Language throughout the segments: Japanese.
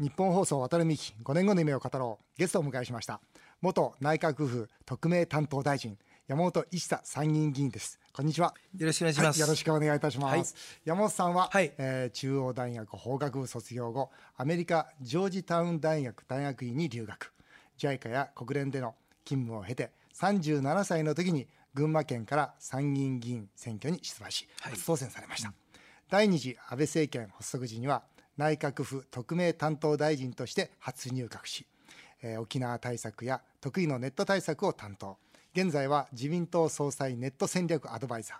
日本放送渡辺美希5年後の夢を語ろう。ゲストをお迎えしました。元内閣府特命担当大臣山本一茶参議院議員です。こんにちは。よろしくお願いします、はい、よろしくお願いいたします、はい、山本さんは、はい、えー、中央大学法学部卒業後アメリカジョージタウン大学大学院に留学。JICA や国連での勤務を経て37歳の時に群馬県から参議院議員選挙に出馬し初当選されました、第二次安倍政権発足時には内閣府特命担当大臣として初入閣し、えー、沖縄対策や得意のネット対策を担当現在は自民党総裁ネット戦略アドバイザー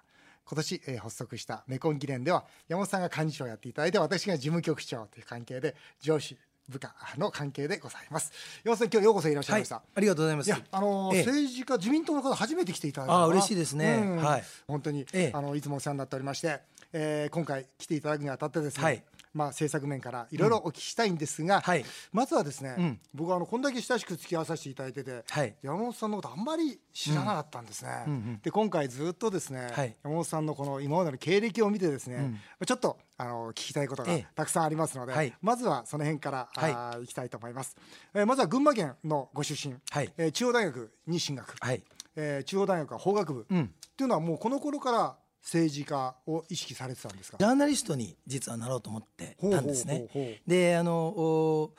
今年、えー、発足したメコン議連では山本さんが幹事長をやっていただいて私が事務局長という関係で上司部下の関係でございます。山本さん今日ようこそいらっしゃいました。はい、ありがとうございます。いやあの、ええ、政治家自民党の方初めて来ていただいたあ嬉しいですね。うん、はい。本当に、え、あのいつもお世話になっておりまして、えー、今回来ていただくにあたってですね。はいまあ、政策面からいろいろお聞きしたいんですが、うんはい、まずはですね、うん、僕はあのこんだけ親しく付き合わさせていただいてて、はい、山本さんのことあんまり知らなかったんですね。うん。うんうん、で今回ずっとですね、はい、山本さんのこの今までの経歴を見てですね、ちょっとあの聞きたいことがたくさんありますので、ええ、まずはその辺から、はい、あいきたいと思います、えー、まずは群馬県のご出身、はい、えー、中央大学に進学、はい。えー、中央大学は法学部、っていうのはもうこの頃から政治家を意識されてたんですか？ジャーナリストに実はなろうと思ってたんですね。であの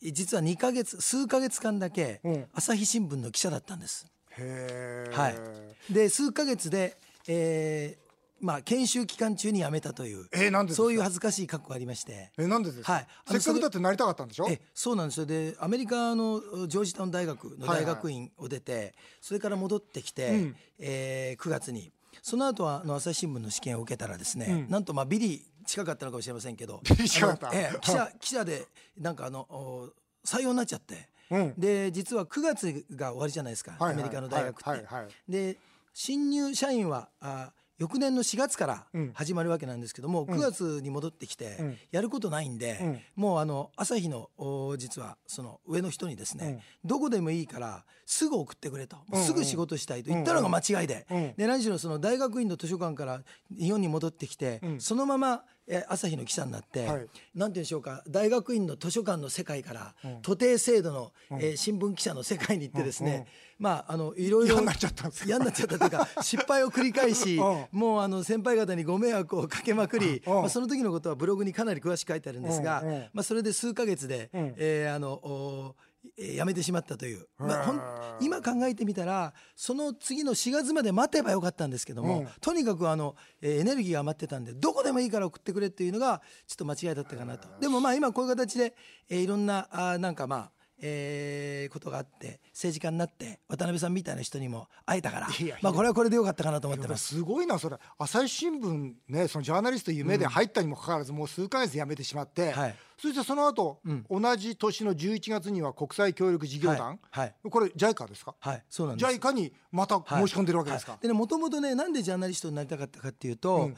実は2か月数か月間だけ朝日新聞の記者だったんです。はい、で数か月で、えーまあ、研修期間中に辞めたという、えー、なんでそういう恥ずかしい過去がありまして、えー、なんでですか、はい、せっかくだってなりたかったんでしょ？えそうなんですよ。でアメリカのジョージタウン大学の大学院を出て、はいはい、それから戻ってきて、うん、えー、9月にその後はあの朝日新聞の試験を受けたらですね、うん、なんとまあビリ近かったのかもしれませんけどええ、記者記者でなんかあの採用になっちゃって、うん、で実は9月が終わりじゃないですか、はいはい、アメリカの大学って。はいはいはい、で新入社員はあ翌年の4月から始まるわけなんですけども、うん、9月に戻ってきてやることないんで、うん、もうあの朝日の実はその上の人にですね、うん、どこでもいいからすぐ送ってくれと、うん、すぐ仕事したいと言ったのが間違いで,、で何しろその大学院の図書館から日本に戻ってきて、そのまま朝日の記者になって、はい、なんて言うんでしょうか大学院の図書館の世界から、徒弟制度の、えー、新聞記者の世界に行ってですね、まああのいろいろ嫌になっちゃった嫌になっちゃったというか 失敗を繰り返しもうあの先輩方にご迷惑をかけまくりまあ、その時のことはブログにかなり詳しく書いてあるんですがまあ、それで数か月で、えー、あのやめてしまったという、まあ、今考えてみたらその次の4月まで待てばよかったんですけども、うん、とにかくあのエネルギーが余ってたんでどこでもいいから送ってくれっていうのがちょっと間違いだったかなと。でもまあ今こういう形で、えー、いろんなあなんかまあえー、ことがあって政治家になって渡辺さんみたいな人にも会えたからまあこれはこれでよかったかなと思ってます。すごいなそれ。朝日新聞ねそのジャーナリスト夢で入ったにもかかわらず、もう数か月で辞めてしまって、はい、そしてその後、うん、同じ年の11月には国際協力事業団、はい、これ JICA ですか？はい。そうなんです。JICA にまた申し込んでるわけですか、でねもともとねなんでジャーナリストになりたかったかっていうと、うん、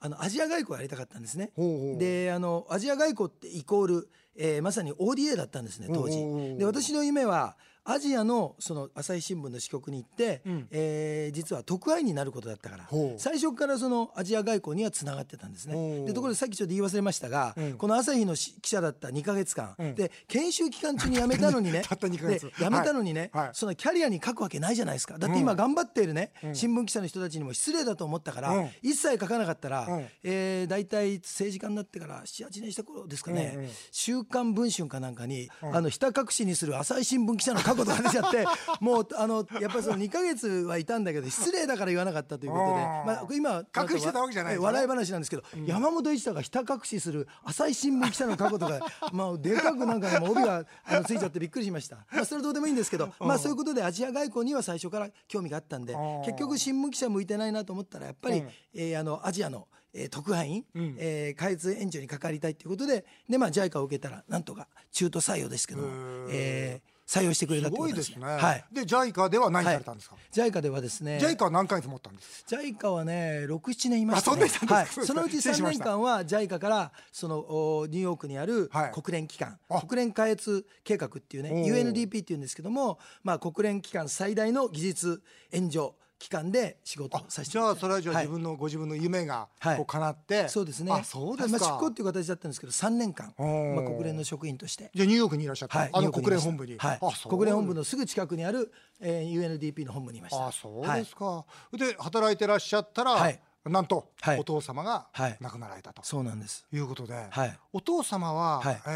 あのアジア外交をやりたかったんですね。であのアジア外交ってイコールえー、まさに ODA だったんですね当時。で私の夢はアジアのその朝日新聞の支局に行って、うん、えー、実は特派員になることだったから最初からそのアジア外交にはつながってたんですね。でところでさっきちょっと言い忘れましたが、うん、この朝日の記者だった2か月間、うん、で研修期間中に辞めたのにね。で辞めたのにね、はい、そのキャリアに書くわけないじゃないですか。だって今頑張っているね、新聞記者の人たちにも失礼だと思ったから、一切書かなかったら、うん、えー、大体政治家になってから78年した頃ですかね「週刊文春」かなんかに、あのひた隠しにする朝日新聞記者の過去とか出ちゃって。もうあのやっぱりその2か月はいたんだけど失礼だから言わなかったということで、まあ、今隠してたわけじゃない、笑い話なんですけど、うん、山本一太がひた隠しする朝日新聞記者の過去とか まあでかくなんかでも帯があのついちゃってびっくりしました、まあ、それどうでもいいんですけど、まあ、そういうことでアジア外交には最初から興味があったんで結局新聞記者向いてないなと思ったらやっぱり、うん、えー、あのアジアのえー、特派員、うん、えー、開発援助に関わりたいということでで、まあ、JICA を受けたらなんとか中途採用ですけども、えー、採用してくれたってことですね。はい。で JICA では何されたんですか？はい、JICA ではですね。JICA は何回持ったんです。JICA はね六七年いました、ね。はい。そのうち三年間は JICA からそのニューヨークにある国連機関、はい、国連開発計画っていうね UNDP っていうんですけども、まあ国連機関最大の技術援助期間で仕事をさせてじゃあそれはじゃあ自分の、ご自分の夢がこう叶って、そうですね。あそうですか、まあ、執行っていう形だったんですけど3年間、まあ、国連の職員として。じゃあニューヨークにいらっしゃった、はい、あの国連本部に、はい、国連本部のすぐ近くにある、えー、UNDP の本部にいました。あそうですか、はい、で働いてらっしゃったら、はい、なんと、はい、お父様が亡くなられたと、そうなんです。いうことで、はい、お父様は、はい、え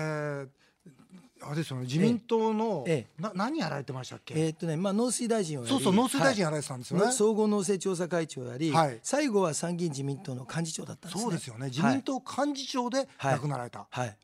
ーあれですよね。自民党の、ええ、な何やられてましたっけ？えー、っとねまあ農水大臣をそうそう農水大臣やられてたんですよね、はい、総合農政調査会長やり、はい、最後は参議院自民党の幹事長だったんですね。そうですよね。自民党幹事長で亡くなられた、はい、はい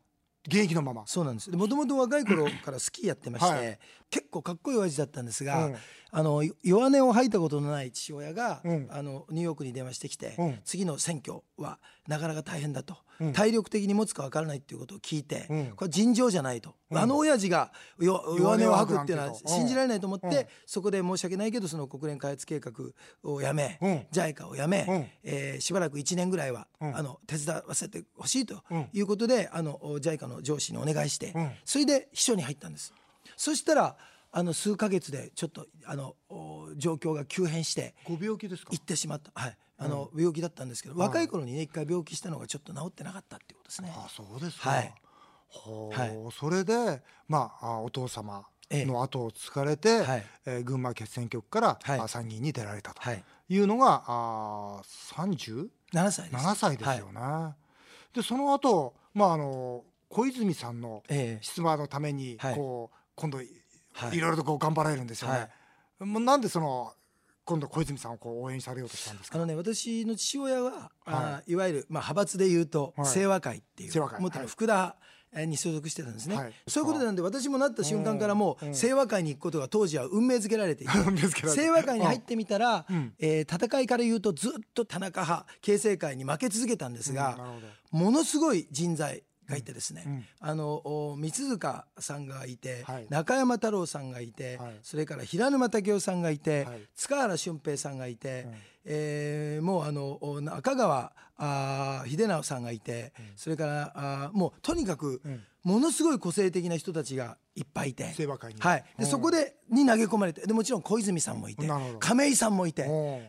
現役のまま。そうなんです。もともと若い頃からスキーやってまして、はい、結構かっこいい親父だったんですが、うん、あの弱音を吐いたことのない父親が、うん、あのニューヨークに電話してきて、うん、次の選挙はなかなか大変だと、体力的に持つか分からないっていうことを聞いて、これ尋常じゃないと、あの親父が弱音を吐くっていうのは信じられないと思って、そこで申し訳ないけどその国連開発計画をやめ、JICA をやめ、うえー、しばらく1年ぐらいは、あの手伝わせてほしいということで、あの JICA の上司にお願いして、それで秘書に入ったんです。そしたらあの数か月でちょっとあの状況が急変してご病気ですか？行ってしまった。はい。あの、病気だったんですけど、若い頃にね一回病気したのがちょっと治ってなかったっていうことですね。あそうですか。はい。はい、それでまあお父様の後を継がれて、はい、えー、群馬決選挙区から、はい、参議院に出られたとい。うのが、はい、あ37歳です。7歳ですよね。はい、でその後、まああの小泉さんの出馬のために、こう今度いろいろとこう頑張られるんですよね。もうなんでその今度小泉さんをこう応援されようとしたんですか？あのね私の父親は、はい、あいわゆる、まあ、派閥でいうと、清和会っていうもっと福田に所属してたんですね、はい、そういうことなんで私もなった瞬間からもう清和会に行くことが当時は運命づけられていて清和会に入ってみたら、うん、えー、戦いから言うとずっと田中派形成会に負け続けたんですが、うん、ものすごい人材がいてですね、うん、あの三塚さんがいて、はい、中山太郎さんがいて、はい、それから平沼武雄さんがいて、はい、塚原俊平さんがいて、うん、えー、もうあの中川あ秀直さんがいて、うん、それからあもうとにかく、ものすごい個性的な人たちがいっぱいいて、はい、でそこでに投げ込まれてでもちろん小泉さんもいて。亀井さんもいて。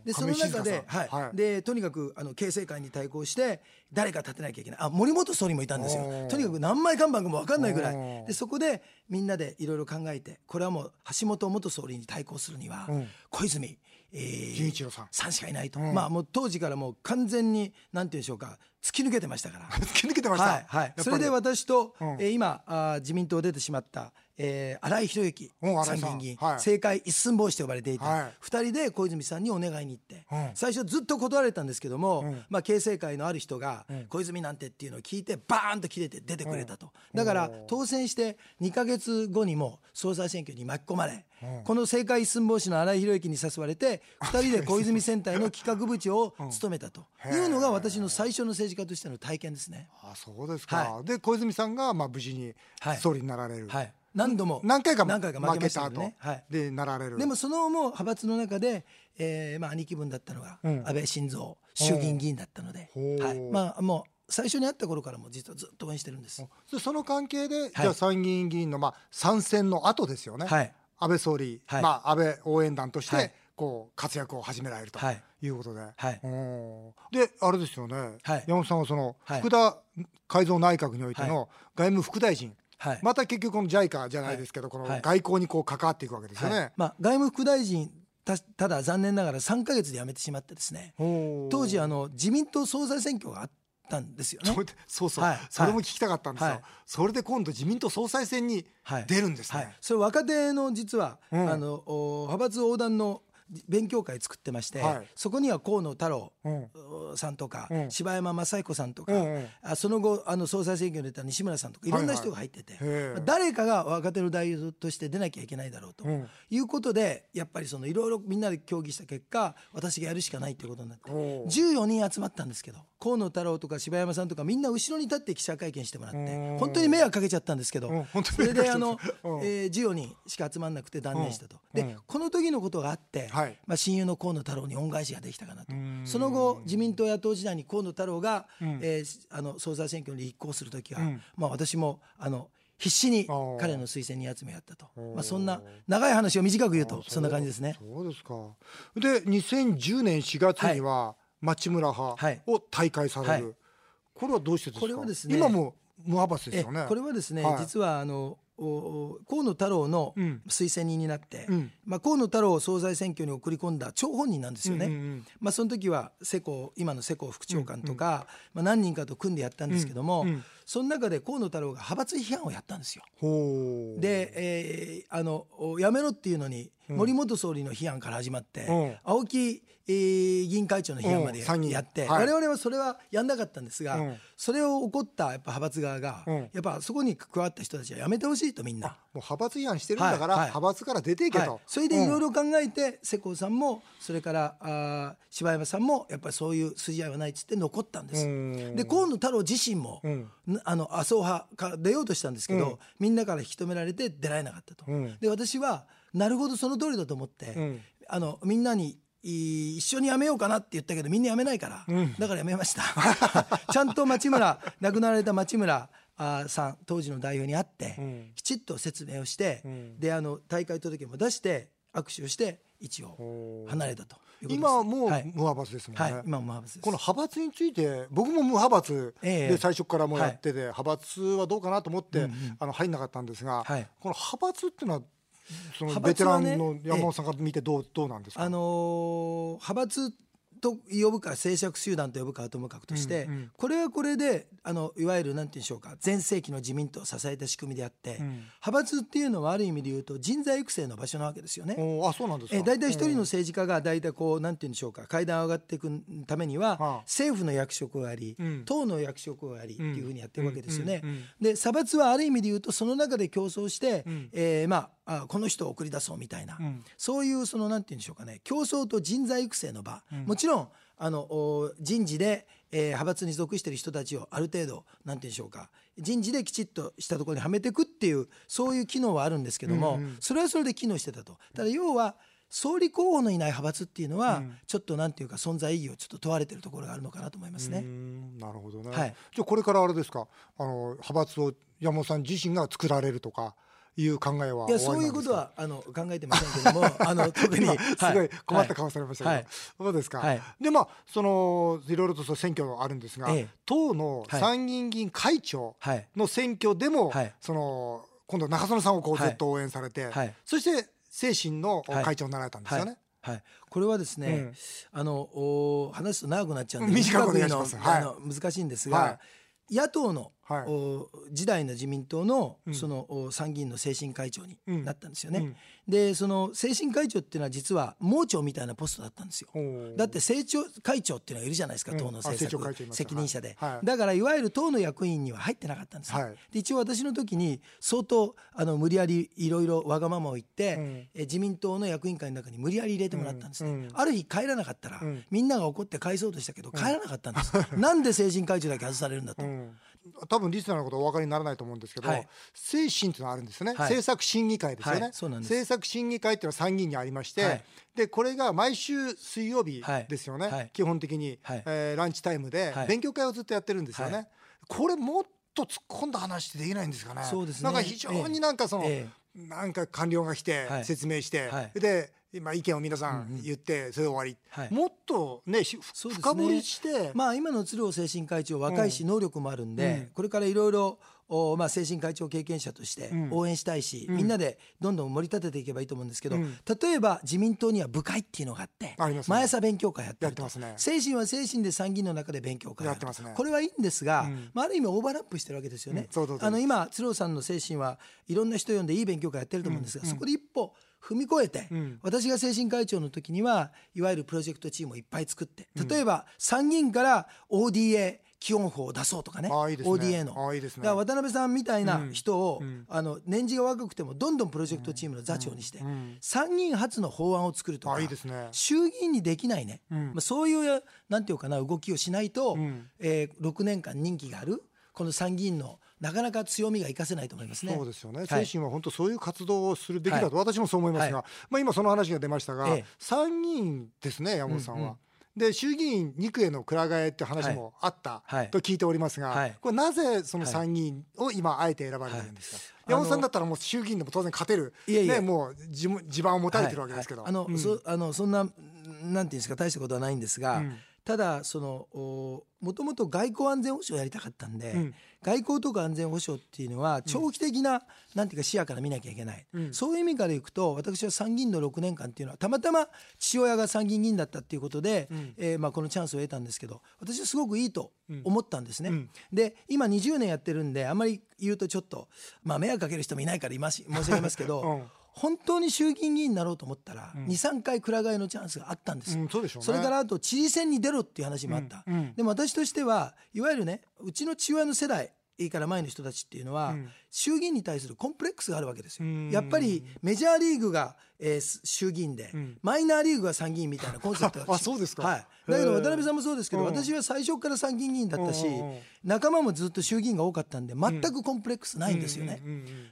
でその中で,、はい。はい、でとにかくあの形成会に対抗して誰か立てなきゃいけない。あ森本総理もいたんですよ。とにかく何枚看板かも分かんないぐらい。でそこでみんなでいろいろ考えてこれはもう橋本元総理に対抗するには、小泉えー、純一郎さん。さんしかいないと、うん、まあもう当時からもう完全になんていうんでしょうか突き抜けてましたから。突き抜けてました、はいはい、それで私と、うん、えー、今あ自民党出てしまったえー、新井宏之参議院議員、はい、政界一寸法師と呼ばれていた、はい、2人で小泉さんにお願いに行って、うん、最初ずっと断られたんですけども、うん、まあ、形成会のある人が、うん、小泉なんてっていうのを聞いてバーンと切れて出てくれたと、だから当選して2か月後にも総裁選挙に巻き込まれ、この政界一寸法師の新井宏之に誘われて2人で小泉選対の企画部長を務めたというのが私の最初の政治家としての体験ですね。あそうですか、はい、で小泉さんがまあ無事に総理になられる。はい何度も。何回か何回か負けた後、ね、はい、でなられる。でもそのもう派閥の中で、えーまあ、兄貴分だったのが、安倍晋三衆議院議員だったので、はい。まあ、もう最初に会った頃からも実はずっと応援してるんです。その関係で、じゃあ参議院議員の、まあ、参戦の後ですよね、はい、安倍総理、はい、まあ、安倍応援団として、こう活躍を始められるとい。うことで、はい、であれですよね、はい、山本さんはその福田改造内閣においての外務副大臣、はい、また結局この JICA じゃないですけど、この外交にこう関わっていくわけですよね。まあ、外務副大臣たただ残念ながら3か月で辞めてしまってですね。当時あの自民党総裁選挙があったんですよね。そうそう、はい、それも聞きたかったんですよ、はい、それで今度自民党総裁選に出るんですね。はい、それ若手の実は、うん、あの派閥横断の勉強会作ってまして、はい、そこには河野太郎さんとか、うん、柴山正彦さんとか、うん、あその後あの総裁選挙に出た西村さんとかいろんな人が入ってて、はいはい、誰かが若手の代表として出なきゃいけないだろうと、うん、いうことでやっぱりそのいろいろみんなで協議した結果私がやるしかないということになって14人集まったんですけど河野太郎とか柴山さんとかみんな後ろに立って記者会見してもらって本当に迷惑かけちゃったんですけどそれであの、えー、14人しか集まんなくて断念したと。でこの時のことがあってはい、まあ、親友の河野太郎に恩返しができたかなと。その後自民党野党時代に河野太郎が、うん、えー、あの総裁選挙に立候補する時は、うん、まあ、私もあの必死に彼の推薦人集めやったと、まあ、そんな長い話を短く言うとそんな感じですね。そうですか。で2010年4月には町村派を退会される、はい。はい、これはどうしてですか？これはですね今も無派閥ですよね。これはですね、はい、実はあの河野太郎の推薦人になって、うん、まあ、河野太郎を総裁選挙に送り込んだ張本人なんですよね、うんうんうん、まあ、その時は世耕今の世耕副長官とか、うんうん、まあ、何人かと組んでやったんですけども、うんうん、その中で河野太郎が派閥批判をやったんですよ。で、えー、あのやめろっていうのに森元総理の批判から始まって、青木えー、議員会長の批判までやって、はい、我々はそれはやんなかったんですが、うん、それを起こったやっぱ派閥側が、うん、やっぱそこに加わった人たちはやめてほしいとみんな。もう派閥違反してるんだから、はいはい、派閥から出ていけと。それでいろいろ考えて、世耕さんもそれからあ柴山さんもやっぱりそういう筋合いはないっつって残ったんです。で河野太郎自身も、あの麻生派から出ようとしたんですけど、みんなから引き止められて出られなかったと。で私はなるほどその通りだと思って、あのみんなに一緒に辞めようかなって言ったけどみんな辞めないから、うん、だから辞めました。ちゃんと町村 亡くなられた町村さん当時の代表に会って、うん、きちっと説明をして、うん、であの大会届も出して握手をして一応離れたと今もう無派閥ですもんね、はいはい、今無派閥この派閥について僕も無派閥で最初からもやってて、え派閥はどうかなと思って、うんうん、あの入んなかったんですが、はい、この派閥っていうのはそのベテランの山本さんが見てどうどうなんですか、あのー、派閥と呼ぶか政策集団と呼ぶかはともかくとして、うんうん、これはこれであのいわゆるなんて言うんでしょうか全盛期の自民党を支えた仕組みであって、うん、派閥っていうのはある意味で言うと人材育成の場所なわけですよね。あそうなんですか。え大体一人の政治家が大体こうなんて言うんでしょうか階段上がっていくためには、はあ、政府の役職があり、うん、党の役職がありっていうふうにやってるわけですよね。で派閥はある意味で言うとその中で競争して、うん、えー、まああこの人を送り出そうみたいな、うん、そういうそのなんて言うんでしょうかね競争と人材育成の場、もちろんあの人事で、えー、派閥に属している人たちをある程度なんて言うんでしょうか人事できちっとしたところにはめていくっていうそういう機能はあるんですけども、うんうん、それはそれで機能してたと。ただ要は総理候補のいない派閥っていうのは、うん、ちょっとなんていうか存在意義をちょっと問われてるところがあるのかなと思いますね。なるほどね。はい、じゃあこれからあれですか？あの派閥を山本さん自身が作られるとかいう考えはいやそういうことはあの考えてませんけども あの特にすごい困った顔されましたけど、はい、そうですか、はい、でまあそのいろいろとそ選挙あるんですが、ええ、党の参議院議員会長の選挙でも、はい、その今度中曽根さんをこうずっと応援されて、そして精神の会長になられたんですよね。はい、これはですね、うん、あのお話すと長くなっちゃうんで短く言うの,、あの難しいんですが、野党の、はい、時代の自民党のその、参議院の精神会長になったんですよね。うん、でその精神会長っていうのは実は盲腸みたいなポストだったんですよ。だって政調会長っていうのがいるじゃないですか、党の政策責任者で、はい、だからいわゆる党の役員には入ってなかったんですよ。はい、で一応私の時に相当あの無理やりいろいろわがままを言って、うん、え自民党の役員会の中に無理やり入れてもらったんですね。うん、ある日帰らなかったら、みんなが怒って返そうとしたけど帰らなかったんです。なんで精神会長だけ外されるんだと。多分リスナーのことお分かりにならないと思うんですけど、はい、精神というのがあるんですよね、はい、政策審議会ですよね、はい、政策審議会っていうのは参議院にありまして、でこれが毎週水曜日ですよね、基本的に、はい、えー、ランチタイムで勉強会をずっとやってるんですよね。これもっと突っ込んだ話ってできないんですかね。そうですね。なんか非常になんかその、ええ、なんか官僚が来て説明して、で今意見を皆さん言ってそれで終わり、はい、もっとね深掘りして、まあ今の鶴尾精神会長若いし能力もあるんで、うん、これからいろいろおまあ、精神会長経験者として応援したいし、うん、みんなでどんどん盛り立てていけばいいと思うんですけど、うん、例えば自民党には部会っていうのがあって、ね、毎朝勉強会やってると、ね、精神は精神で参議院の中で勉強会やってます、ね、これはいいんですが、うん、まあ、ある意味オーバーラップしてるわけですよね。あの今鶴尾さんの精神はいろんな人呼んでいい勉強会やってると思うんですが、そこで一歩踏み越えて、うん、私が精神会長の時にはいわゆるプロジェクトチームをいっぱい作って例えば参議院から ODA 基本法を出そうとかねいいね。ODA の。いい、ね、だから渡辺さんみたいな人を、うん。あの年次が若くてもどんどんプロジェクトチームの座長にして、参議院初の法案を作るとかいいです、ね、衆議院にできないね、まあ、そういうなんていうかな動きをしないと、うん、えー、6年間任期があるこの参議院のなかなか強みが生かせないと思いますね。そうですよね。精神は本当そういう活動をするべきだと、私もそう思いますが、はい、まあ今その話が出ましたが、ええ、参議院ですね山本さんは。で衆議院2区へのくら替えって話もあったと聞いておりますが、これなぜその参議院を今あえて選ばれてるんですか、山本さんだったらもう衆議院でも当然勝てるね、もう地地盤を持たれてるわけですけど、あの、うん、そあのそんななんていうんですか大したことはないんですが、うん、ただそのもともと外交安全保障やりたかったんで、うん、外交とか安全保障っていうのは長期的な、うん、なんていうか視野から見なきゃいけない、うん、そういう意味からいくと私は参議院の6年間っていうのはたまたま父親が参議院議員だったっていうことで、うん、えー、まあ、このチャンスを得たんですけど私はすごくいいと思ったんですね。で今20年やってるんであんまり言うとちょっと、まあ、迷惑かける人もいないからいます申し上げますけど。本当に衆議院議員になろうと思ったら、うん、23回くら替えのチャンスがあったんです、うんそね、それからあと知事選に出ろっていう話もあった、うんうん、でも私としてはいわゆるねうちの父親の世代から前の人たちっていうのは、うん、衆議院に対するコンプレックスがあるわけですよ。やっぱりメジャーリーグが、えー、衆議院で、うん、マイナーリーグが参議院みたいなコンセプトが あそうですか、はい、だけど渡辺さんもそうですけど、私は最初から参議院議員だったし、仲間もずっと衆議院が多かったんで全くコンプレックスないんですよね。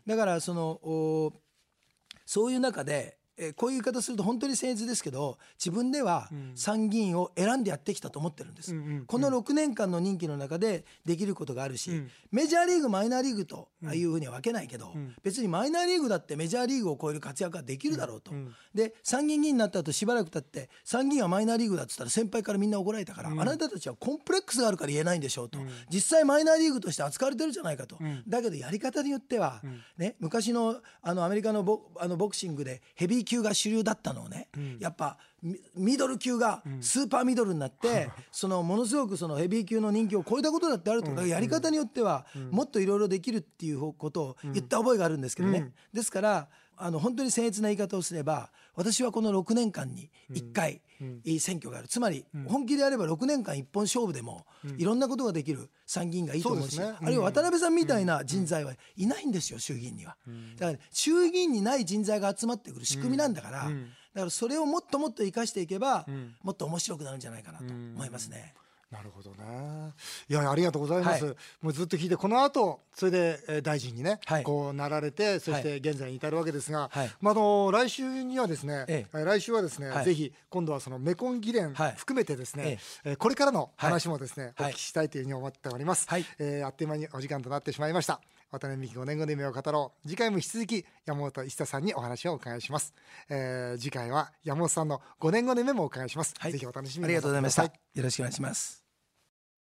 だからそのそういう中でえー、こういう言い方すると本当に僭越ですけど自分では参議院を選んでやってきたと思ってるんです、うんこの6年間の任期の中でできることがあるし、うん、メジャーリーグマイナーリーグというふうには分けないけど、うん、別にマイナーリーグだってメジャーリーグを超える活躍ができるだろうと、で参議院議員になった後しばらく経って参議院はマイナーリーグだっつったら先輩からみんな怒られたから、あなたたちはコンプレックスがあるから言えないんでしょうと、実際マイナーリーグとして扱われてるじゃないかと、だけどやり方によっては、ね、昔のあのアメリカのボあのボクシングでヘビー級が主流だったのをね、うん、やっぱミドル級がスーパーミドルになって、うん、そのものすごくそのヘビー級の人気を超えたことだってあるとか、やり方によってはもっといろいろできるっていうことを言った覚えがあるんですけどね、ですからあの本当に僭越な言い方をすれば私はこの6年間に1回、選挙がある。つまり本気でやれば6年間一本勝負でもいろんなことができる参議院がいいと思うし、あるいは渡辺さんみたいな人材はいないんですよ衆議院には。だから、衆議院にない人材が集まってくる仕組みなんだから、だからそれをもっともっと生かしていけば、もっと面白くなるんじゃないかなと思いますね。なるほどね。いやありがとうございます。はい、もうずっと聞いてこの後それで、えー、大臣にね、はい、こうなられてそして現在に至るわけですが、はい、まああの来週にはですね、ええ、来週はですね、はい、ぜひ今度はそのメコン議連含めてですね、ええ。これからの話もですね、お聞きしたいというふうに思っております。はい、えー、あっという間にお時間となってしまいました。渡辺美希5年後の夢を語ろう。次回も引き続き山本一太さんにお話をお伺いします、えー、次回は山本さんの5年後の夢もお伺いします、はい、ぜひお楽しみに。ありがとうございました。よろしくお願いします